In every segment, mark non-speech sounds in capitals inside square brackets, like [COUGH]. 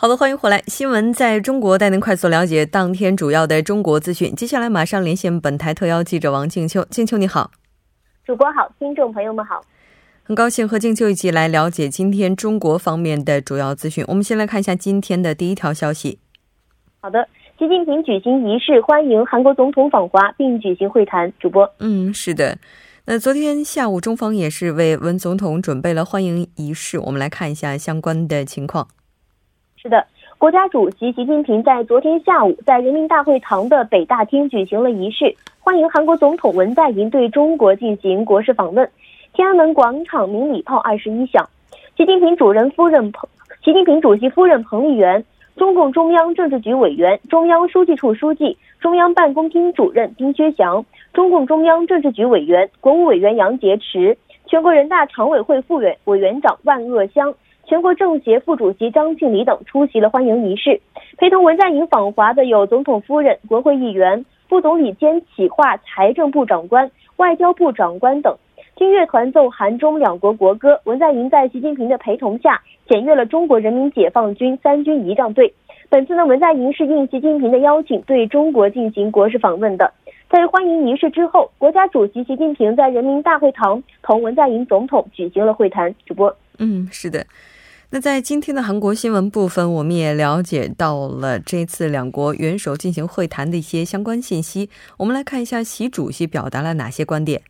好的，欢迎回来。新闻在中国带您快速了解当天主要的中国资讯。接下来马上连线本台特邀记者王静秋。静秋你好，主播好，听众朋友们好，很高兴和静秋一起来了解今天中国方面的主要资讯。我们先来看一下今天的第一条消息。好的，习近平举行仪式欢迎韩国总统访华，并举行会谈。主播，嗯，是的。那昨天下午，中方也是为文总统准备了欢迎仪式。我们来看一下相关的情况。是的，国家主席习近平在昨天下午在人民大会堂的北大厅举行了仪式，欢迎韩国总统文在寅对中国进行国事访问。天安门广场鸣礼炮二十一响，习近平主人夫人彭，习近平主席夫人彭丽媛，中共中央政治局委员、中央书记处书记、中央办公厅主任丁薛祥，中共中央政治局委员、国务委员杨洁篪，全国人大常委会副委委员长万鄂湘。全国政协副主席张庆礼等出席了欢迎仪式。陪同文在寅访华的有总统夫人、国会议员、副总理兼企划财政部长官、外交部长官等。听乐团奏韩中两国国歌，文在寅在习近平的陪同下检阅了中国人民解放军三军仪仗队。本次呢，文在寅是应习近平的邀请对中国进行国事访问的。在欢迎仪式之后，国家主席习近平在人民大会堂同文在寅总统举行了会谈。主播，嗯，是的。那在今天的韩国新闻部分，我们也了解到了这次两国元首进行会谈的一些相关信息。我们来看一下习主席表达了哪些观点。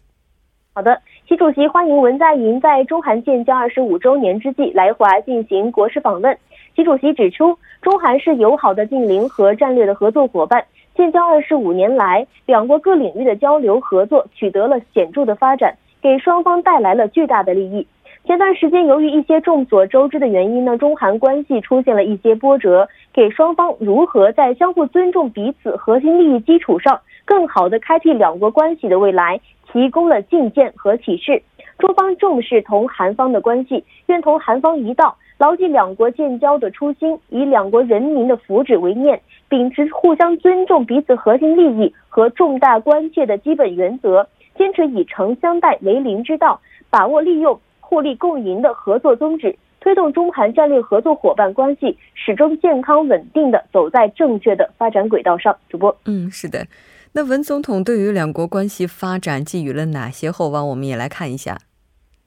好的，习主席欢迎文在寅在中韩建交二十五周年之际来华进行国事访问。习主席指出，中韩是友好的近邻和战略的合作伙伴。建交二十五年来，两国各领域的交流合作取得了显著的发展，给双方带来了巨大的利益。前段时间，由于一些众所周知的原因呢，中韩关系出现了一些波折，给双方如何在相互尊重彼此核心利益基础上，更好的开辟两国关系的未来提供了借鉴和启示。中方重视同韩方的关系，愿同韩方一道，牢记两国建交的初心，以两国人民的福祉为念，秉持互相尊重彼此核心利益和重大关切的基本原则，坚持以诚相待为邻之道，把握利用。互利共赢的合作宗旨，推动中韩战略合作伙伴关系始终健康稳定的走在正确的发展轨道上。主播，嗯，是的。那文总统对于两国关系发展寄予了哪些厚望？我们也来看一下。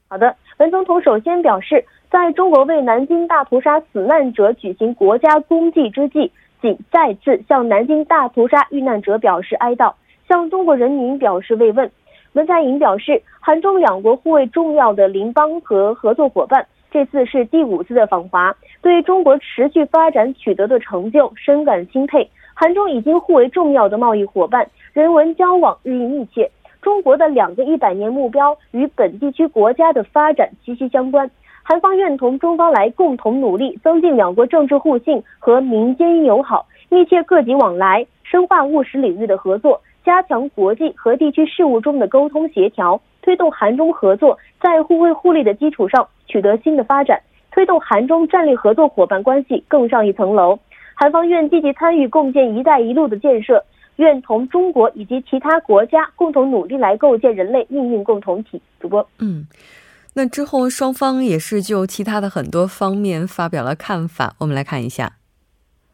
好的，文总统首先表示，在中国为南京大屠杀死难者举行国家公祭之际，仅再次向南京大屠杀遇难者表示哀悼，向中国人民表示慰问。文在寅表示，韩中两国互为重要的邻邦和合作伙伴，这次是第五次的访华，对中国持续发展取得的成就深感钦佩。韩中已经互为重要的贸易伙伴，人文交往日益密切。中国的两个一百年目标与本地区国家的发展息息相关，韩方愿同中方来共同努力，增进两国政治互信和民间友好，密切各级往来，深化务实领域的合作。加强国际和地区事务中的沟通协调，推动韩中合作在互惠互利的基础上取得新的发展，推动韩中战略合作伙伴关系更上一层楼。韩方愿积极参与共建“一带一路”的建设，愿同中国以及其他国家共同努力来构建人类命运共同体。主播，嗯，那之后双方也是就其他的很多方面发表了看法，我们来看一下。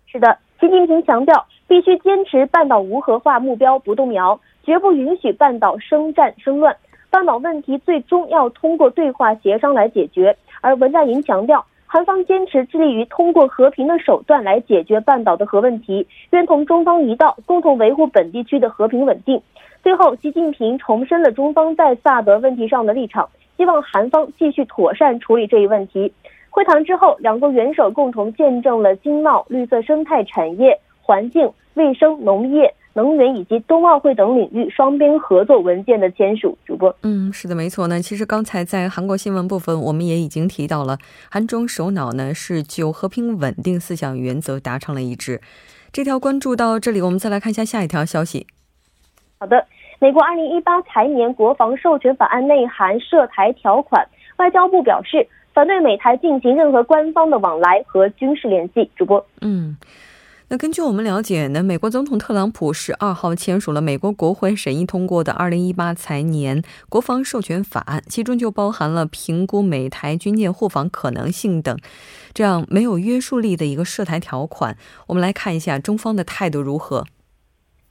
是的，习近平强调。必须坚持半岛无核化目标不动摇，绝不允许半岛生战生乱。半岛问题最终要通过对话协商来解决。而文在寅强调，韩方坚持致力于通过和平的手段来解决半岛的核问题，愿同中方一道，共同维护本地区的和平稳定。最后，习近平重申了中方在萨德问题上的立场，希望韩方继续妥善处理这一问题。会谈之后，两国元首共同见证了经贸、绿色生态产业、环境、卫生、农业。能源以及冬奥会等领域双边合作文件的签署。主播，嗯，是的，没错呢。其实刚才在韩国新闻部分，我们也已经提到了，韩中首脑呢是就和平稳定思想原则达成了一致。这条关注到这里，我们再来看一下下一条消息。好的，美国二零一八财年国防授权法案内含涉台条款，外交部表示反对美台进行任何官方的往来和军事联系。主播，嗯。那根据我们了解呢，美国总统特朗普十二号签署了美国国会审议通过的二零一八财年国防授权法案，其中就包含了评估美台军舰互访可能性等，这样没有约束力的一个涉台条款。我们来看一下中方的态度如何。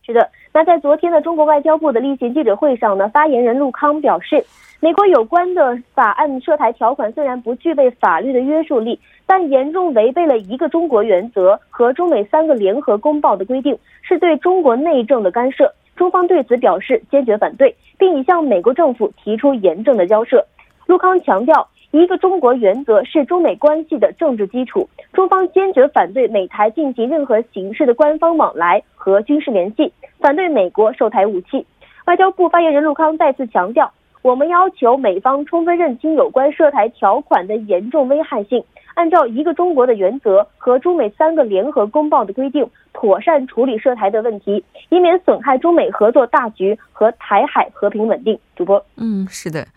是的，那在昨天的中国外交部的例行记者会上呢，发言人陆康表示，美国有关的法案涉台条款虽然不具备法律的约束力。但严重违背了一个中国原则和中美三个联合公报的规定，是对中国内政的干涉。中方对此表示坚决反对，并已向美国政府提出严正的交涉。陆康强调，一个中国原则是中美关系的政治基础。中方坚决反对美台进行任何形式的官方往来和军事联系，反对美国售台武器。外交部发言人陆康再次强调，我们要求美方充分认清有关涉台条款的严重危害性。按照一个中国的原则和中美三个联合公报的规定，妥善处理涉台的问题，以免损害中美合作大局和台海和平稳定。主播，嗯，是的，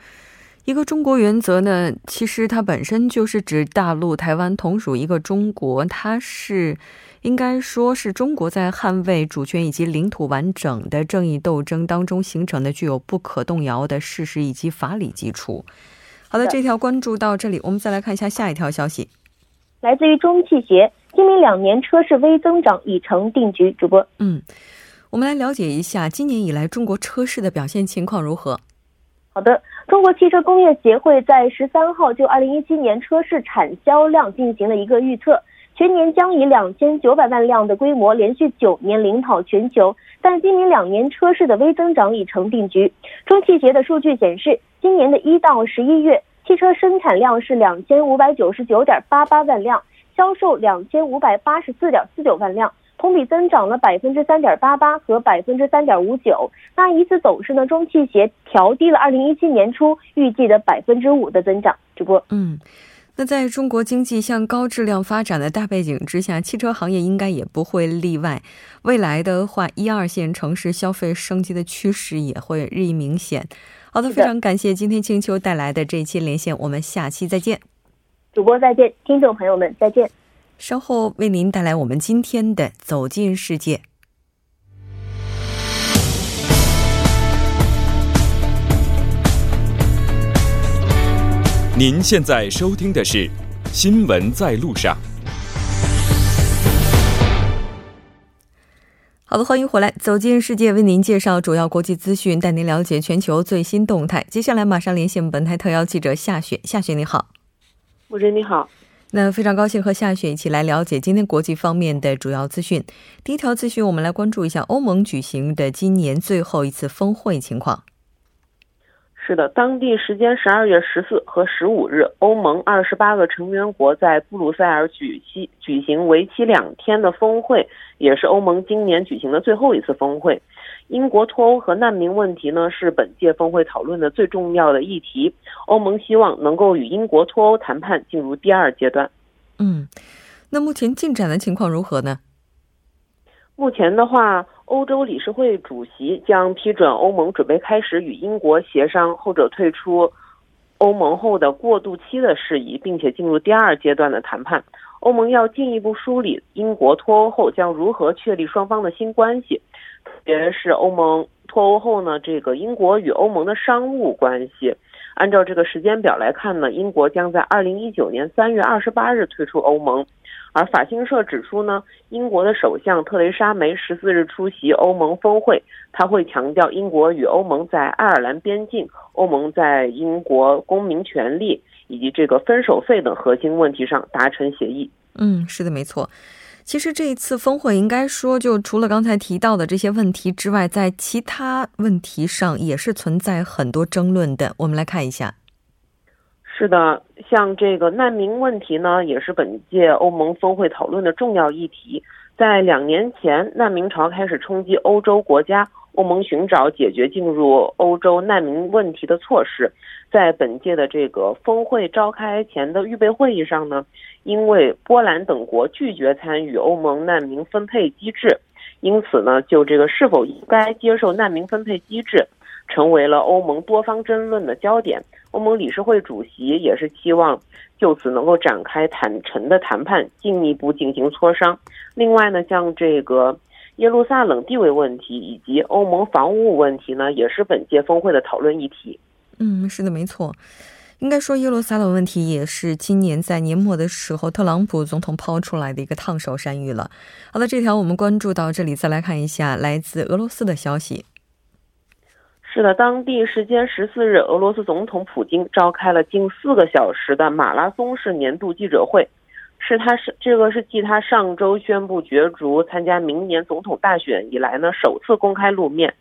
一个中国原则呢，其实它本身就是指大陆、台湾同属一个中国，它是应该说是中国在捍卫主权以及领土完整的正义斗争当中形成的具有不可动摇的事实以及法理基础。好的，这条关注到这里，我们再来看一下下一条消息，来自于中汽协，今明两年车市微增长已成定局。主播，嗯，我们来了解一下今年以来中国车市的表现情况如何。好的，中国汽车工业协会在十三号就二零一七年车市产销量进行了一个预测，全年将以两千九百万辆的规模连续九年领跑全球。但今明两年车市的微增长已成定局。中汽协的数据显示。今年的一到十一月，汽车生产量是两千五百九十九点八八万辆，销售两千五百八十四点四九万辆，同比增长了百分之三点八八和百分之三点五九。那以此走势呢，中汽协调低了二零一七年初预计的百分之五的增长。主播，嗯，那在中国经济向高质量发展的大背景之下，汽车行业应该也不会例外。未来的话，一二线城市消费升级的趋势也会日益明显。好的，非常感谢今天青秋带来的这一期连线，我们下期再见。主播再见，听众朋友们再见。稍后为您带来我们今天的走进世界。您现在收听的是《新闻在路上》。好的，欢迎回来，走进世界，为您介绍主要国际资讯，带您了解全球最新动态。接下来马上连线本台特邀记者夏雪，夏雪你好，主持人你好。那非常高兴和夏雪一起来了解今天国际方面的主要资讯。第一条资讯，我们来关注一下欧盟举行的今年最后一次峰会情况。是的，当地时间十二月十四和十五日，欧盟二十八个成员国在布鲁塞尔举行举行为期两天的峰会，也是欧盟今年举行的最后一次峰会。英国脱欧和难民问题呢，是本届峰会讨论的最重要的议题。欧盟希望能够与英国脱欧谈判进入第二阶段。嗯，那目前进展的情况如何呢？目前的话。欧洲理事会主席将批准欧盟准备开始与英国协商后者退出欧盟后的过渡期的事宜，并且进入第二阶段的谈判。欧盟要进一步梳理英国脱欧后将如何确立双方的新关系，特别是欧盟脱欧后呢，这个英国与欧盟的商务关系。按照这个时间表来看呢，英国将在二零一九年三月二十八日退出欧盟。而法新社指出呢，英国的首相特蕾莎梅十四日出席欧盟峰会，他会强调英国与欧盟在爱尔兰边境、欧盟在英国公民权利以及这个分手费等核心问题上达成协议。嗯，是的，没错。其实这一次峰会应该说，就除了刚才提到的这些问题之外，在其他问题上也是存在很多争论的。我们来看一下。是的，像这个难民问题呢，也是本届欧盟峰会讨论的重要议题。在两年前，难民潮开始冲击欧洲国家，欧盟寻找解决进入欧洲难民问题的措施。在本届的这个峰会召开前的预备会议上呢，因为波兰等国拒绝参与欧盟难民分配机制，因此呢，就这个是否应该接受难民分配机制，成为了欧盟多方争论的焦点。欧盟理事会主席也是期望就此能够展开坦诚的谈判，进一步进行磋商。另外呢，像这个耶路撒冷地位问题以及欧盟防务问题呢，也是本届峰会的讨论议题。嗯，是的，没错。应该说，耶路撒冷问题也是今年在年末的时候，特朗普总统抛出来的一个烫手山芋了。好的，这条我们关注到这里，再来看一下来自俄罗斯的消息。是的，当地时间十四日，俄罗斯总统普京召开了近四个小时的马拉松式年度记者会，是他是这个是继他上周宣布角逐参加明年总统大选以来呢首次公开露面。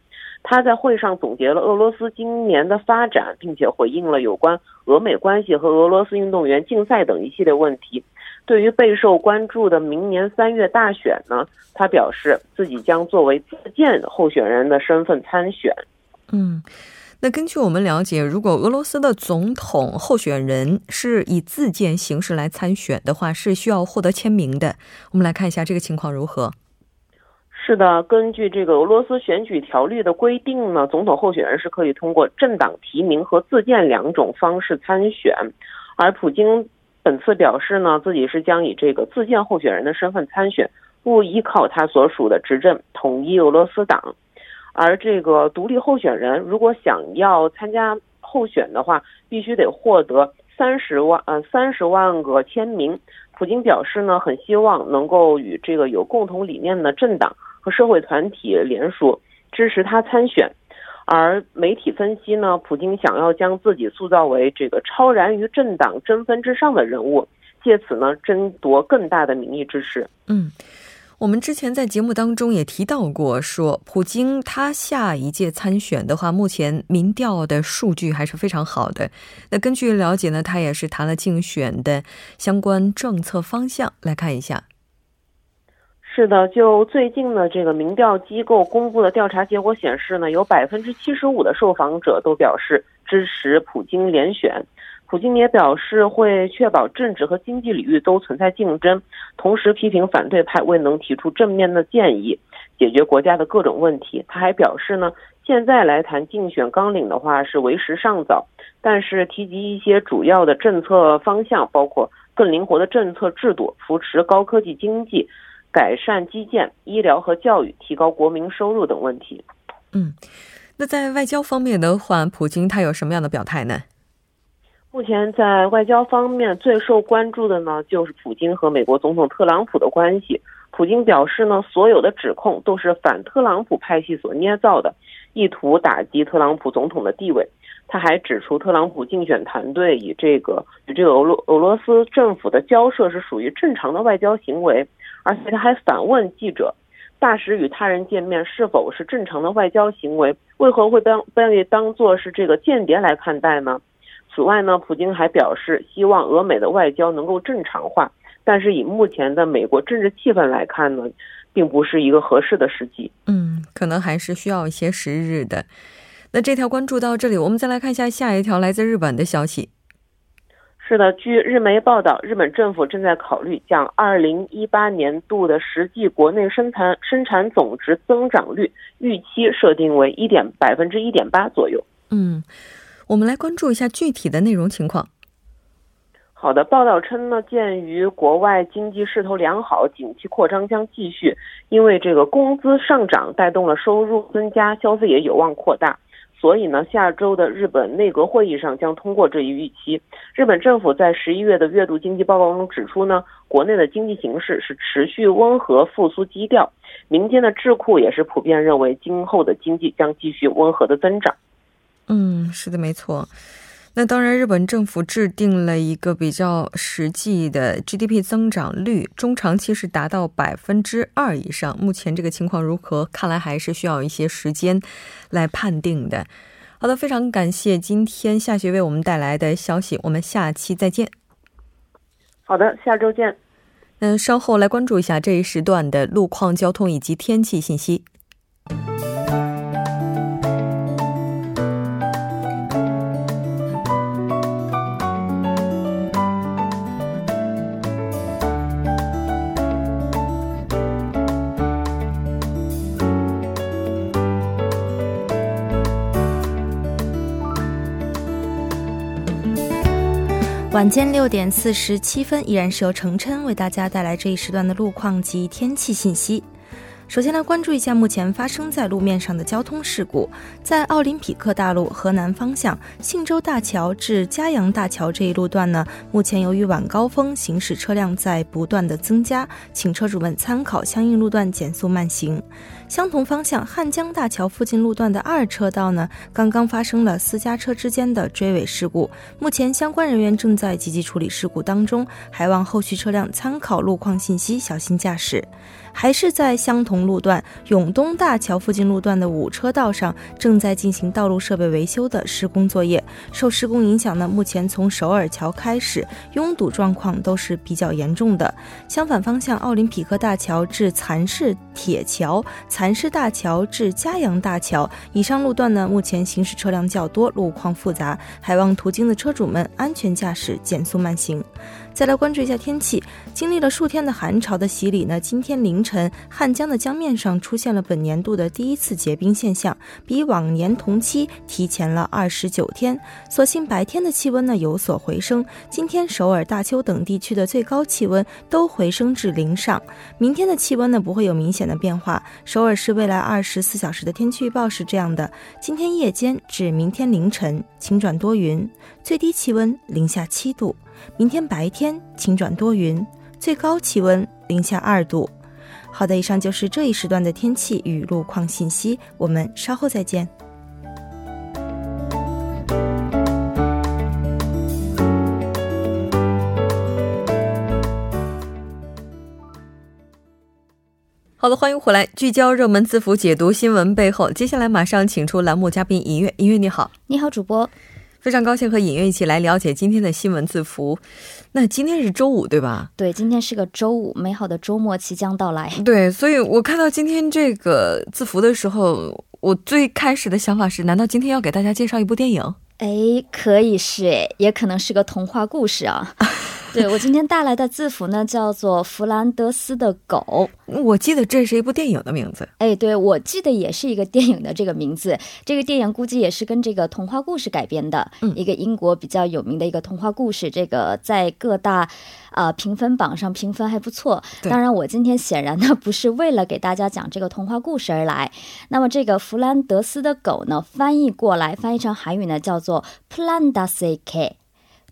他在会上总结了俄罗斯今年的发展，并且回应了有关俄美关系和俄罗斯运动员竞赛等一系列问题。对于备受关注的明年三月大选呢，他表示自己将作为自荐候选人的身份参选。嗯，那根据我们了解，如果俄罗斯的总统候选人是以自荐形式来参选的话，是需要获得签名的。我们来看一下这个情况如何。是的，根据这个俄罗斯选举条例的规定呢，总统候选人是可以通过政党提名和自荐两种方式参选。而普京本次表示呢，自己是将以这个自荐候选人的身份参选，不依靠他所属的执政统一俄罗斯党。而这个独立候选人如果想要参加候选的话，必须得获得三十万呃三十万个签名。普京表示呢，很希望能够与这个有共同理念的政党。和社会团体联署支持他参选，而媒体分析呢，普京想要将自己塑造为这个超然于政党争分之上的人物，借此呢争夺更大的民意支持。嗯，我们之前在节目当中也提到过，说普京他下一届参选的话，目前民调的数据还是非常好的。那根据了解呢，他也是谈了竞选的相关政策方向，来看一下。是的，就最近的这个民调机构公布的调查结果显示呢，有百分之七十五的受访者都表示支持普京连选。普京也表示会确保政治和经济领域都存在竞争，同时批评反对派未能提出正面的建议解决国家的各种问题。他还表示呢，现在来谈竞选纲领的话是为时尚早，但是提及一些主要的政策方向，包括更灵活的政策制度、扶持高科技经济。改善基建、医疗和教育，提高国民收入等问题。嗯，那在外交方面的话，普京他有什么样的表态呢？目前在外交方面最受关注的呢，就是普京和美国总统特朗普的关系。普京表示呢，所有的指控都是反特朗普派系所捏造的，意图打击特朗普总统的地位。他还指出，特朗普竞选团队以这个与这个俄罗俄罗斯政府的交涉是属于正常的外交行为。而且他还反问记者：“大使与他人见面是否是正常的外交行为？为何会被被当作是这个间谍来看待呢？”此外呢，普京还表示希望俄美的外交能够正常化，但是以目前的美国政治气氛来看呢，并不是一个合适的时机。嗯，可能还是需要一些时日的。那这条关注到这里，我们再来看一下下一条来自日本的消息。是的，据日媒报道，日本政府正在考虑将2018年度的实际国内生产生产总值增长率预期设定为一点百分之一点八左右。嗯，我们来关注一下具体的内容情况。好的，报道称呢，鉴于国外经济势头良好，景气扩张将继续，因为这个工资上涨带动了收入增加，消费也有望扩大。所以呢，下周的日本内阁会议上将通过这一预期。日本政府在十一月的月度经济报告中指出呢，国内的经济形势是持续温和复苏基调，民间的智库也是普遍认为今后的经济将继续温和的增长。嗯，是的，没错。那当然，日本政府制定了一个比较实际的 GDP 增长率，中长期是达到百分之二以上。目前这个情况如何？看来还是需要一些时间来判定的。好的，非常感谢今天夏雪为我们带来的消息，我们下期再见。好的，下周见。那稍后来关注一下这一时段的路况、交通以及天气信息。晚间六点四十七分，依然是由程琛为大家带来这一时段的路况及天气信息。首先来关注一下目前发生在路面上的交通事故，在奥林匹克大路河南方向信州大桥至嘉阳大桥这一路段呢，目前由于晚高峰行驶车辆在不断的增加，请车主们参考相应路段减速慢行。相同方向汉江大桥附近路段的二车道呢，刚刚发生了私家车之间的追尾事故，目前相关人员正在积极处理事故当中，还望后续车辆参考路况信息，小心驾驶。还是在相同路段永东大桥附近路段的五车道上，正在进行道路设备维修的施工作业。受施工影响呢，目前从首尔桥开始，拥堵状况都是比较严重的。相反方向，奥林匹克大桥至蚕市铁桥、蚕市大桥至嘉阳大桥以上路段呢，目前行驶车辆较多，路况复杂，还望途经的车主们安全驾驶，减速慢行。再来关注一下天气，经历了数天的寒潮的洗礼呢，今天凌晨汉江的江面上出现了本年度的第一次结冰现象，比往年同期提前了二十九天。所幸白天的气温呢有所回升，今天首尔、大邱等地区的最高气温都回升至零上。明天的气温呢不会有明显的变化。首尔市未来二十四小时的天气预报是这样的：今天夜间至明天凌晨晴转多云，最低气温零下七度。明天白天晴转多云，最高气温零下二度。好的，以上就是这一时段的天气与路况信息，我们稍后再见。好的，欢迎回来，聚焦热门字符，解读新闻背后。接下来马上请出栏目嘉宾音乐，音乐你好，你好，主播。非常高兴和尹月一起来了解今天的新闻字符。那今天是周五，对吧？对，今天是个周五，美好的周末即将到来。对，所以我看到今天这个字符的时候，我最开始的想法是：难道今天要给大家介绍一部电影？哎，可以是，哎，也可能是个童话故事啊。[LAUGHS] 对我今天带来的字符呢，叫做弗兰德斯的狗。我记得这是一部电影的名字。哎，对，我记得也是一个电影的这个名字。这个电影估计也是跟这个童话故事改编的，嗯一个英国比较有名的一个童话故事。这个在各大啊评分榜上评分还不错。当然，我今天显然呢不是为了给大家讲这个童话故事而来。那么这个弗兰德斯的狗呢，翻译过来翻译成韩语呢叫做 Plandasike。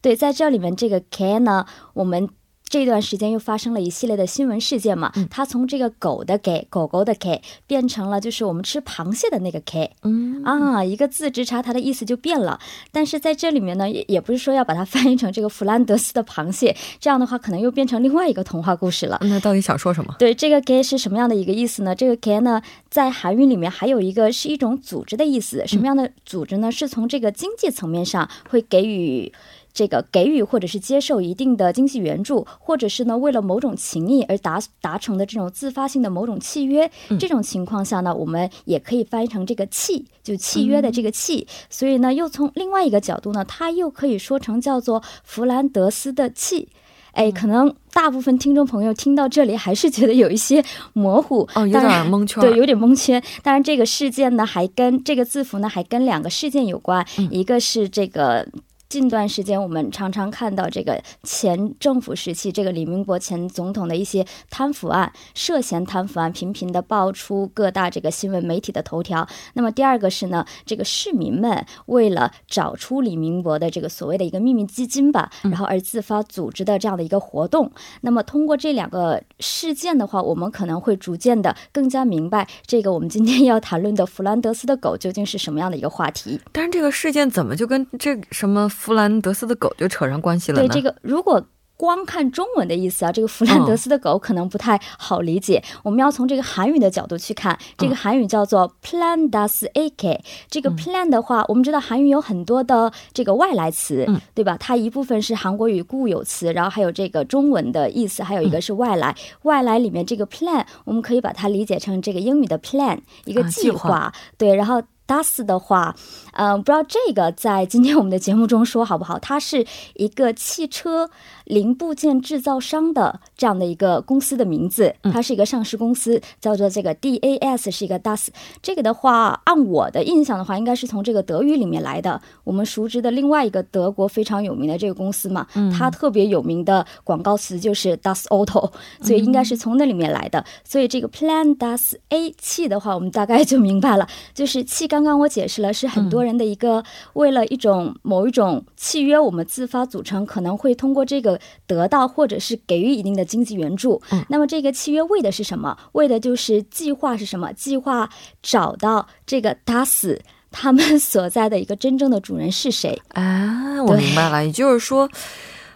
对，在这里面这个 K 呢，我们这段时间又发生了一系列的新闻事件嘛，它从这个狗的给狗狗的 K 变成了就是我们吃螃蟹的那个 K，嗯啊，一个字之差，它的意思就变了。但是在这里面呢，也也不是说要把它 [LAUGHS] 翻译成这个弗兰德斯的螃蟹，这样的话可能又变成另外一个童话故事了。那到底想说什么？对，这个 K 是什么样的一个意思呢？这个 K 呢，在韩语里面还有一个是一种组织的意思，什么样的组织呢？是从这个经济层面上会给予。这个给予或者是接受一定的经济援助，或者是呢为了某种情谊而达达成的这种自发性的某种契约，这种情况下呢，我们也可以翻译成这个契，就契约的这个契。所以呢，又从另外一个角度呢，它又可以说成叫做弗兰德斯的契。哎，可能大部分听众朋友听到这里还是觉得有一些模糊，哦，有点蒙圈，对，有点蒙圈。当然，这个事件呢，还跟这个字符呢，还跟两个事件有关，一个是这个。近段时间，我们常常看到这个前政府时期，这个李明博前总统的一些贪腐案、涉嫌贪腐案频频的爆出各大这个新闻媒体的头条。那么第二个是呢，这个市民们为了找出李明博的这个所谓的一个秘密基金吧，然后而自发组织的这样的一个活动。那么通过这两个事件的话，我们可能会逐渐的更加明白，这个我们今天要谈论的弗兰德斯的狗究竟是什么样的一个话题。但是这个事件怎么就跟这什么？弗兰德斯的狗就扯上关系了。对这个，如果光看中文的意思啊，这个弗兰德斯的狗可能不太好理解。我们要从这个韩语的角度去看，这个韩语叫做 Plan das AK。这个 Plan 的话，我们知道韩语有很多的这个外来词，对吧？它一部分是韩国语固有词，然后还有这个中文的意思，还有一个是外来。外来里面这个 Plan，我们可以把它理解成这个英语的 Plan，一个计划。对，然后。Das 的话，嗯，不知道这个在今天我们的节目中说好不好？它是一个汽车零部件制造商的这样的一个公司的名字，它是一个上市公司，叫做这个 DAS，是一个 Das。这个的话，按我的印象的话，应该是从这个德语里面来的。我们熟知的另外一个德国非常有名的这个公司嘛，它特别有名的广告词就是 Das Auto，所以应该是从那里面来的。所以这个 Plan Das A 气的话，我们大概就明白了，就是气。刚刚我解释了，是很多人的一个为了一种某一种契约，我们自发组成，可能会通过这个得到或者是给予一定的经济援助。那么这个契约为的是什么？为的就是计划是什么？计划找到这个打死他们所在的一个真正的主人是谁？[LAUGHS] 啊，我明白了，也就是说，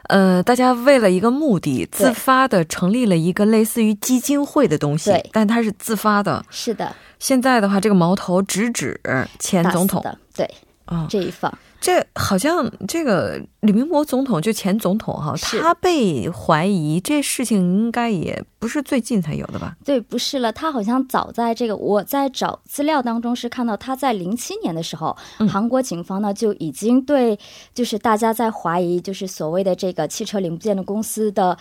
呃，大家为了一个目的，自发的成立了一个类似于基金会的东西，但它是自发的。是的。现在的话，这个矛头直指前总统，对，啊，这一方，这好像这个李明博总统就前总统哈，他被怀疑这事情应该也不是最近才有的吧？对，不是了，他好像早在这个我在找资料当中是看到他在零七年的时候，韩国警方呢就已经对就是大家在怀疑就是所谓的这个汽车零部件的公司的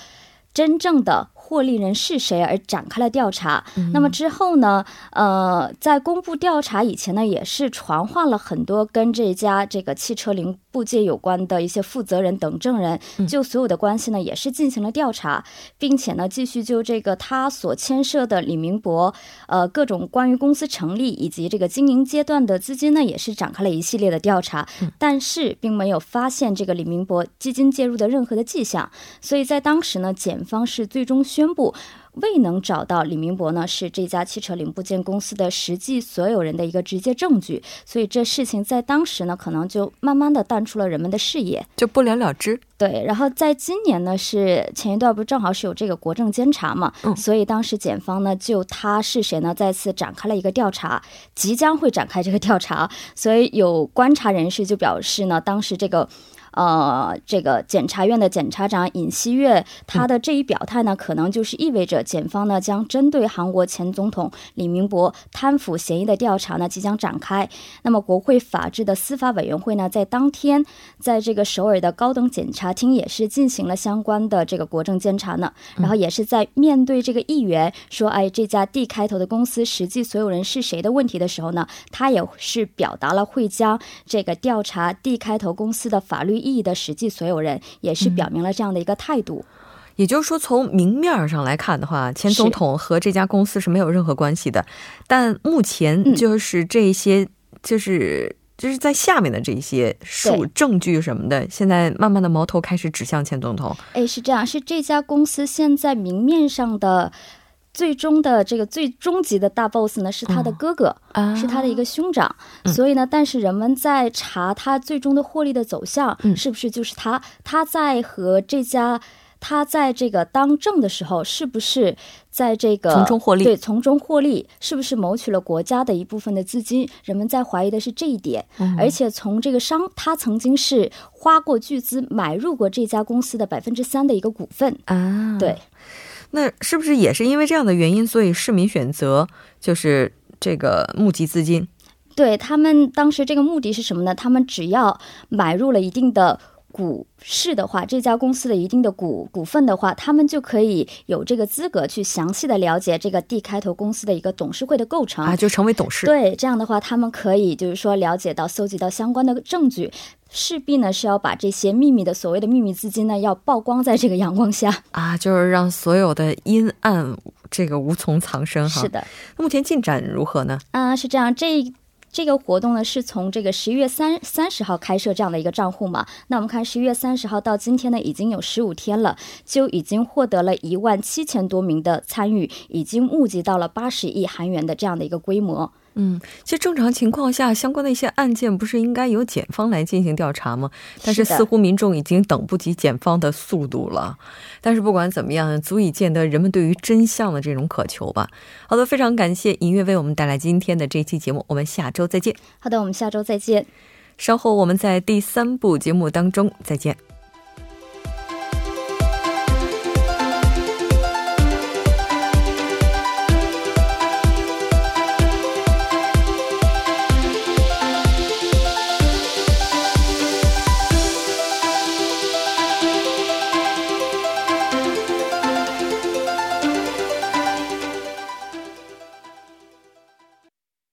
真正的。获利人是谁而展开了调查。那么之后呢？呃，在公布调查以前呢，也是传唤了很多跟这家这个汽车零部件有关的一些负责人等证人，就所有的关系呢，也是进行了调查，并且呢，继续就这个他所牵涉的李明博，呃，各种关于公司成立以及这个经营阶段的资金呢，也是展开了一系列的调查。但是并没有发现这个李明博基金介入的任何的迹象。所以在当时呢，检方是最终宣。布未能找到李明博呢，是这家汽车零部件公司的实际所有人的一个直接证据，所以这事情在当时呢，可能就慢慢的淡出了人们的视野，就不了了之。对，然后在今年呢，是前一段不是正好是有这个国政监察嘛，所以当时检方呢就他是谁呢，再次展开了一个调查，即将会展开这个调查，所以有观察人士就表示呢，当时这个。呃，这个检察院的检察长尹锡悦，他的这一表态呢，可能就是意味着检方呢将针对韩国前总统李明博贪腐嫌疑的调查呢即将展开。那么，国会法制的司法委员会呢，在当天在这个首尔的高等检察厅也是进行了相关的这个国政监察呢。然后也是在面对这个议员说，哎，这家 D 开头的公司实际所有人是谁的问题的时候呢，他也是表达了会将这个调查 D 开头公司的法律。意义的实际所有人也是表明了这样的一个态度，也就是说，从明面上来看的话，前总统和这家公司是没有任何关系的。但目前就是这些，就是就是在下面的这些数证据什么的，现在慢慢的矛头开始指向前总统。哎，是这样，是这家公司现在明面上的。最终的这个最终极的大 boss 呢，是他的哥哥，是他的一个兄长。所以呢，但是人们在查他最终的获利的走向，是不是就是他？他在和这家，他在这个当政的时候，是不是在这个从中获利？对，从中获利，是不是谋取了国家的一部分的资金？人们在怀疑的是这一点。而且从这个商，他曾经是花过巨资买入过这家公司的百分之三的一个股份啊。对。那是不是也是因为这样的原因，所以市民选择就是这个募集资金？对他们当时这个目的是什么呢？他们只要买入了一定的股市的话，这家公司的一定的股股份的话，他们就可以有这个资格去详细的了解这个 D 开头公司的一个董事会的构成啊，就成为董事。对，这样的话，他们可以就是说了解到、搜集到相关的证据。势必呢是要把这些秘密的所谓的秘密资金呢要曝光在这个阳光下啊，就是让所有的阴暗这个无从藏身哈。是的，目前进展如何呢？啊，是这样，这这个活动呢是从这个十一月三三十号开设这样的一个账户嘛。那我们看十一月三十号到今天呢已经有十五天了，就已经获得了一万七千多名的参与，已经募集到了八十亿韩元的这样的一个规模。嗯，其实正常情况下，相关的一些案件不是应该由检方来进行调查吗？但是似乎民众已经等不及检方的速度了。但是不管怎么样，足以见得人们对于真相的这种渴求吧。好的，非常感谢尹月为我们带来今天的这期节目，我们下周再见。好的，我们下周再见。稍后我们在第三部节目当中再见。